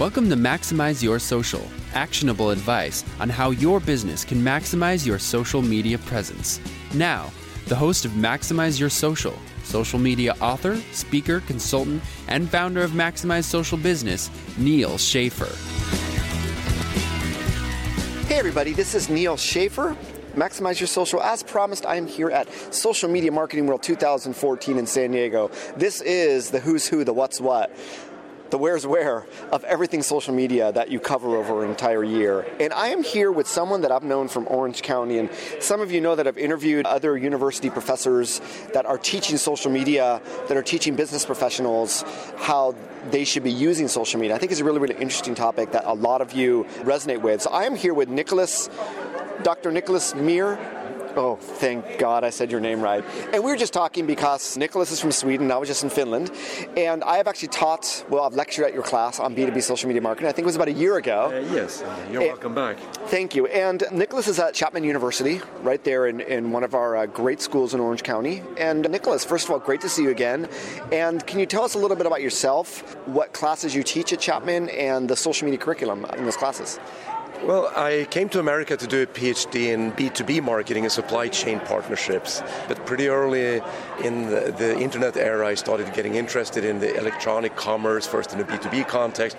Welcome to Maximize Your Social, actionable advice on how your business can maximize your social media presence. Now, the host of Maximize Your Social, social media author, speaker, consultant, and founder of Maximize Social Business, Neal Schaffer. Hey, everybody, this is Neal Schaffer. Maximize Your Social. As promised, I am here at Social Media Marketing World 2014 in San Diego. This is the who's who, the what's what the where's where of everything social media that you cover over an entire year. And I am here with someone that I've known from Orange County. And some of you know that I've interviewed other university professors that are teaching social media, that are teaching business professionals how they should be using social media. I think it's a really, really interesting topic that a lot of you resonate with. So I am here with Nicholas, Dr. Niklas Myhr Oh, thank God I said your name right. And we were just talking because Niklas is from Sweden, I was just in Finland, and I have actually taught, well, I've lectured at your class on B2B social media marketing. I think it was about a year ago. Uh, yes, uh, you're welcome back. Thank you. And Niklas is at Chapman University, right there in, in one of our uh, great schools in Orange County. And Niklas, first of all, great to see you again. And can you tell us a little bit about yourself, what classes you teach at Chapman, and the social media curriculum in those classes? Well, I came to America to do a PhD in B2B marketing and supply chain partnerships. But pretty early in the, the, internet era, I started getting interested in the electronic commerce, first in a B2B context,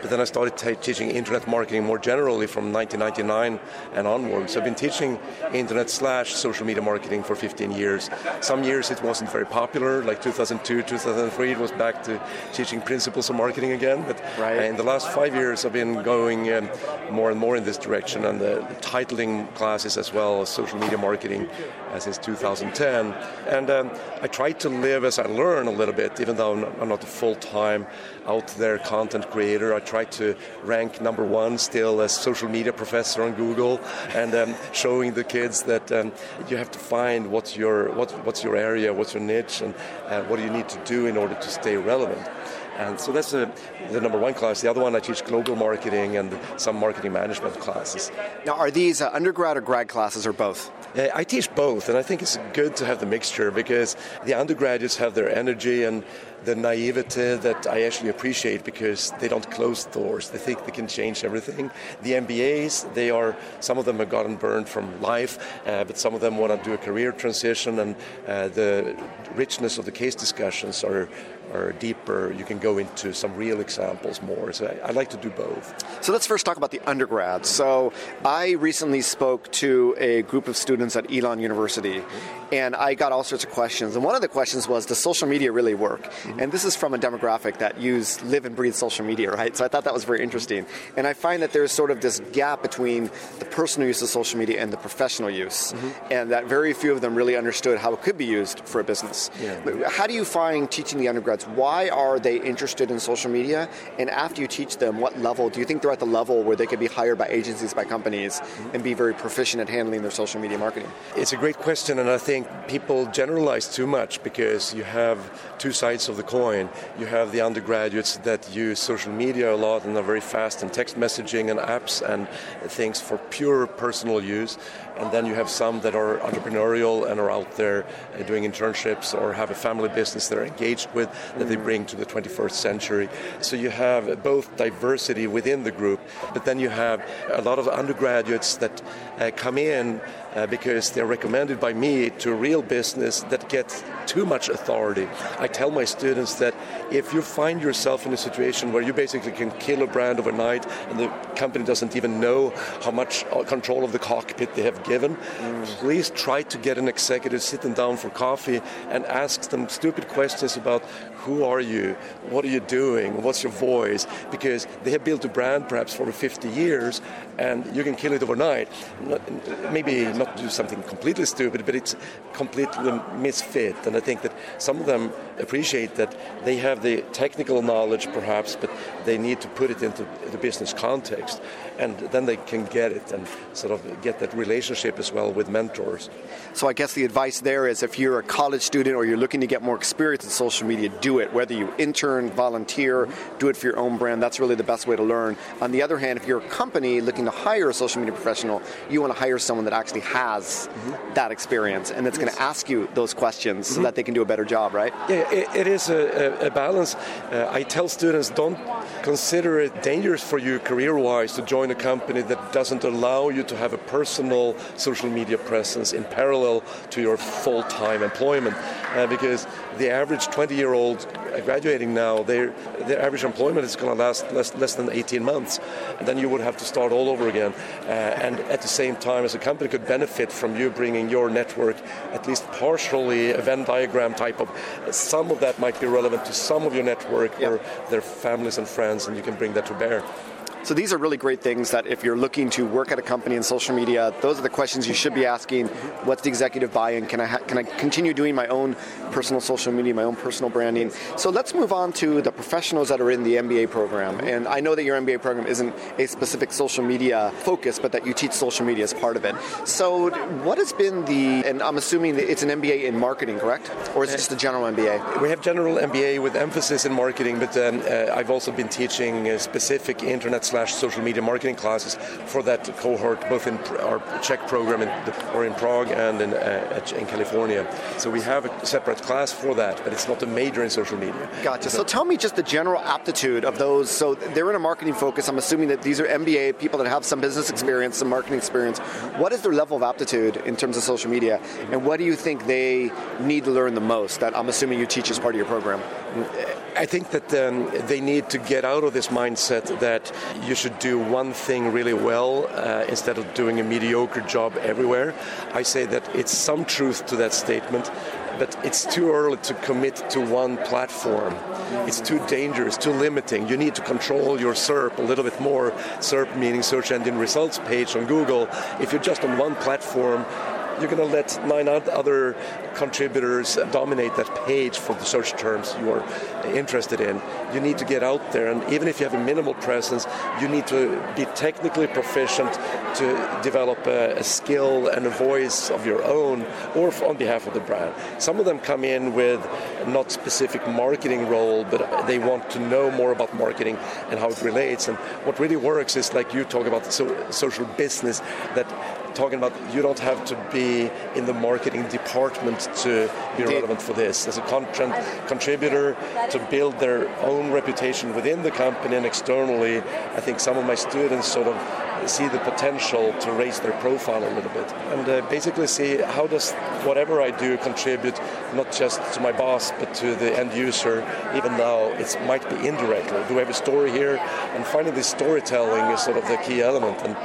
but then I started t- teaching internet marketing more generally from 1999 and onwards. I've been teaching internet slash social media marketing for 15 years. Some years it wasn't very popular, like 2002, 2003, it was back to teaching principles of marketing again. But right. in the last five years, I've been going um, more and more in this direction, and the, the titling classes as well as social media marketing uh, since 2010. And um, I try to live as I learn a little bit, even though I'm not a full time out there content creator. I try to rank number one still as social media professor on Google and um, showing the kids that um, you have to find what's your, what, what's your area, what's your niche, and uh, what do you need to do in order to stay relevant. And so that's a, the number one class. The other one, I teach global marketing and some marketing management classes. Now, are these uh, undergrad or grad classes or both? Uh, I teach both, and I think it's good to have the mixture because the undergraduates have their energy and the naivety that I actually appreciate because they don't close doors. They think they can change everything. The MBAs, they are some of them have gotten burned from life, uh, but some of them want to do a career transition, and uh, the richness of the case discussions are are deeper. You can go into some real examples more. So I, I, like to do both. So let's first talk about the undergrads. So I recently spoke to a group of students at Elon University, and I got all sorts of questions. And one of the questions was, does social media really work? Mm-hmm. And this is from a demographic that use live and breathe social media, right? So I thought that was very interesting. And I find that there's sort of this gap between the personal use of social media and the professional use, mm-hmm. and that very few of them really understood how it could be used for a business. Yeah. How do you find teaching the undergrads? Why are they interested in social media? And after you teach them, what level do you think they're at the level where they could be hired by agencies, by companies, and be very proficient at handling their social media marketing? It's a great question, and I think people generalize too much because you have two sides of the coin. You have the undergraduates that use social media a lot and are very fast in text messaging and apps and things for pure personal use. And then you have some that are entrepreneurial and are out there uh, doing internships or have a family business they're engaged with that they bring to the 21st century. So you have both diversity within the group, but then you have a lot of undergraduates that uh, come in uh, because they're recommended by me to real business that gets too much authority. I tell my students that if you find yourself in a situation where you basically can kill a brand overnight and the company doesn't even know how much uh, control of the cockpit they have given, mm. please try to get an executive sitting down for coffee and ask them stupid questions about who are you, what are you doing, what's your voice, because they have built a brand perhaps for 50 years and you can kill it overnight. Maybe not not do something completely stupid, but it's completely misfit. And I think that some of them appreciate that they have the technical knowledge, perhaps, but they need to put it into the business context, and then they can get it and sort of get that relationship as well with mentors. So I guess the advice there is if you're a college student or you're looking to get more experience in social media, do it. Whether you intern, volunteer, do it for your own brand. That's really the best way to learn. On the other hand, if you're a company looking to hire a social media professional, you want to hire someone that actually has mm-hmm. that experience and that's yes. going to ask you those questions mm-hmm. so that they can do a better job, right? Yeah, it, it is a, a balance. Uh, I tell students don't consider it dangerous for you career-wise to join a company that doesn't allow you to have a personal social media presence in parallel to your full-time employment, uh, because the average 20-year-old graduating now, their their average employment is going to last less, less than 18 months, and then you would have to start all over again. Uh, and at the same time, as a company could benefit from you bringing your network, at least partially, a Venn diagram type of. Some of that might be relevant to some of your network yep. or their families and friends, and you can bring that to bear. So these are really great things that if you're looking to work at a company in social media, those are the questions you should be asking. What's the executive buy-in? Can I ha- can I continue doing my own personal social media, my own personal branding? So let's move on to the professionals that are in the MBA program. And I know that your MBA program isn't a specific social media focus, but that you teach social media as part of it. So what has been the and I'm assuming it's an MBA in marketing, correct? Or is it just a general MBA? We have general MBA with emphasis in marketing, but um, uh, I've also been teaching uh, specific internet slash social media marketing classes for that cohort, both in our Czech program in, or in Prague and in, uh, in California. So we have a separate class for that, but it's not a major in social media. Gotcha. So tell me just the general aptitude of those. So they're in a marketing focus. I'm assuming that these are MBA people that have some business experience, some marketing experience. What is their level of aptitude in terms of social media, and what do you think they need to learn the most? That I'm assuming you teach as part of your program. I think that um, they need to get out of this mindset that you should do one thing really well uh, instead of doing a mediocre job everywhere. I say that it's some truth to that statement, but it's too early to commit to one platform. It's too dangerous, too limiting. You need to control your SERP a little bit more. SERP meaning search engine results page on Google. If you're just on one platform, you're going to let nine other contributors dominate that page for the search terms you are interested in. You need to get out there, and even if you have a minimal presence, you need to be technically proficient to develop a, a skill and a voice of your own or on behalf of the brand. Some of them come in with not specific marketing role, but they want to know more about marketing and how it relates. And what really works is like you talk about so, social business that talking about you don't have to be in the marketing department to be relevant for this. As a content contributor, to build their own reputation within the company and externally, I think some of my students sort of see the potential to raise their profile a little bit. And uh, basically see how does whatever I do contribute not just to my boss but to the end user. Even though it might be indirectly. Do we have a story here? And finding this storytelling is sort of the key element. And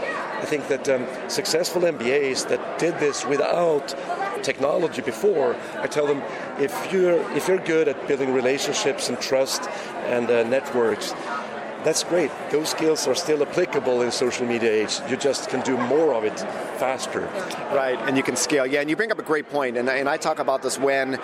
I think that um, successful MBAs that did this without technology before, I tell them if you're if you're good at building relationships and trust and uh, networks, that's great. Those skills are still applicable in social media age. You just can do more of it faster. Right, and you can scale. Yeah, and you bring up a great point, and, and I talk about this when,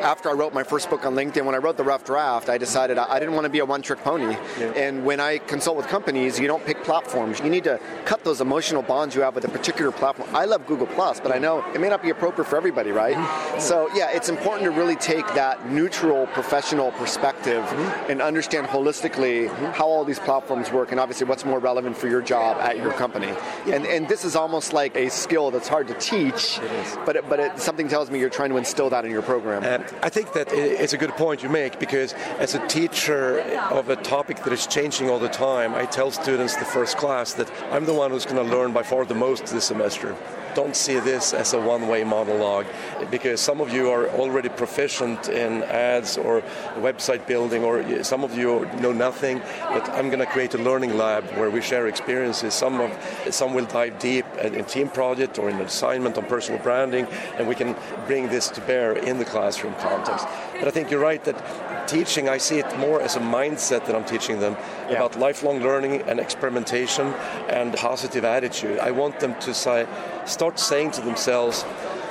after I wrote my first book on LinkedIn, when I wrote the rough draft, I decided I didn't want to be a one-trick pony. Yeah. And when I consult with companies, you don't pick platforms. You need to cut those emotional bonds you have with a particular platform. I love Google Plus, but I know it may not be appropriate for everybody, right? Mm-hmm. So yeah, it's important to really take that neutral professional perspective mm-hmm. and understand holistically mm-hmm. how all these platforms work, and obviously what's more relevant for your job at your company. And and this is almost like a skill that's hard to teach, but it, but it, something tells me you're trying to instill that in your program. And I think that it's a good point you make because as a teacher of a topic that is changing all the time, I tell students the first class that I'm the one who's going to learn by far the most this semester don't see this as a one-way monologue because some of you are already proficient in ads or website building or some of you know nothing but I'm going to create a learning lab where we share experiences. Some of some will dive deep in team project or in an assignment on personal branding and we can bring this to bear in the classroom context but I think you're right that teaching I see it more as a mindset that I'm teaching them yeah. about lifelong learning and experimentation and positive attitude I want them to say start saying to themselves,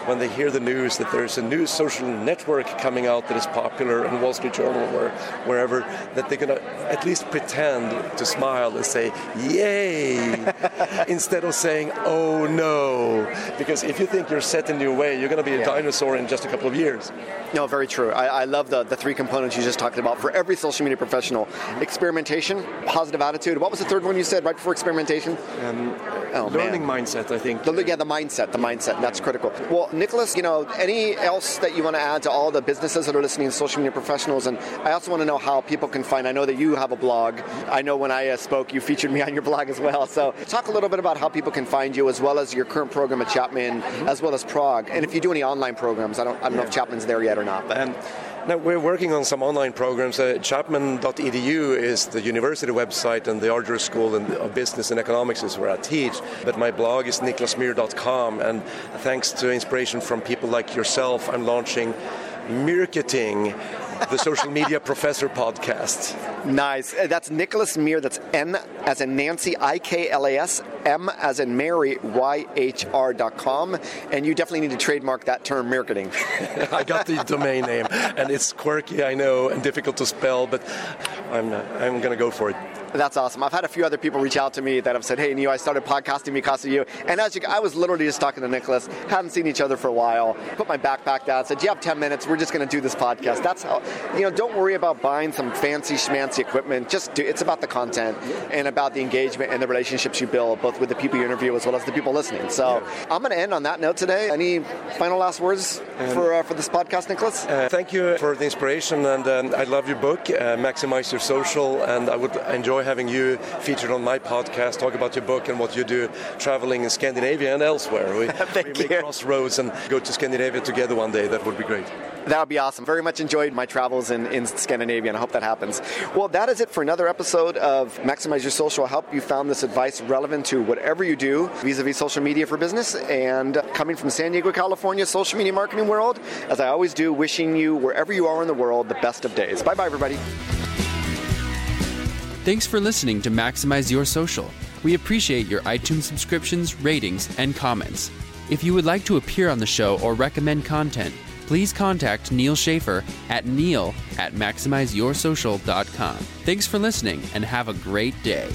when they hear the news that there's a new social network coming out that is popular in Wall Street Journal or wherever, that they're going to at least pretend to smile and say, yay, instead of saying, oh no. Because if you think you're set in your way, you're going to be a yeah. dinosaur in just a couple of years. No, very true. I, I love the, the three components you just talked about for every social media professional experimentation, positive attitude. What was the third one you said right before experimentation? Um, oh, learning man. mindset, I think. The, yeah, the mindset, the mindset. That's critical. Well, Niklas, you know, any else that you want to add to all the businesses that are listening, social media professionals? And I also want to know how people can find. I know that you have a blog. I know when I uh, spoke, you featured me on your blog as well. So talk a little bit about how people can find you, as well as your current program at Chapman, mm-hmm. as well as Prague. And if you do any online programs, I don't, I don't yeah. know if Chapman's there yet or not. But. Um, now, we're working on some online programs. Uh, Chapman.edu is the university website, and the Argyros School of Business and Economics is where I teach. But my blog is niklasmyhr.com, and thanks to inspiration from people like yourself, I'm launching Myhrketing, the social media professor podcast. Nice. Uh, that's Niklas Myhr. That's N as in Nancy, I K L A S, M as in Mary, Y H R dot com. And you definitely need to trademark that term, Myhrketing. I got the domain name, and it's quirky, I know, and difficult to spell, but I'm, I'm going to go for it. That's awesome. I've had a few other people reach out to me that have said, "Hey, Neal, I started podcasting because of you." And as you, I was literally just talking to Niklas, hadn't seen each other for a while. Put my backpack down, said, "Do you have 10 minutes? We're just going to do this podcast." That's how, you know, don't worry about buying some fancy schmancy equipment. Just do. It's about the content and about the engagement and the relationships you build, both with the people you interview as well as the people listening. So. I'm going to end on that note today. Any final last words for uh, for this podcast, Niklas? Uh, thank you for the inspiration, and um, I love your book, uh, Maximize Your Social, and I would enjoy having you featured on my podcast, talk about your book and what you do traveling in Scandinavia and elsewhere. We, we make crossroads and go to Scandinavia together one day. That would be great. That would be awesome. Very much enjoyed my travels in, in Scandinavia, and I hope that happens. Well, that is it for another episode of Maximize Your Social. I hope you found this advice relevant to whatever you do vis a vis social media for business. And coming from San Diego, California, social media marketing world, as I always do, wishing you, wherever you are in the world, the best of days. Bye bye, everybody. Thanks for listening to Maximize Your Social. We appreciate your iTunes subscriptions, ratings, and comments. If you would like to appear on the show or recommend content, please contact Neal Schaffer at neil at maximizeyoursocial.com. Thanks for listening and have a great day.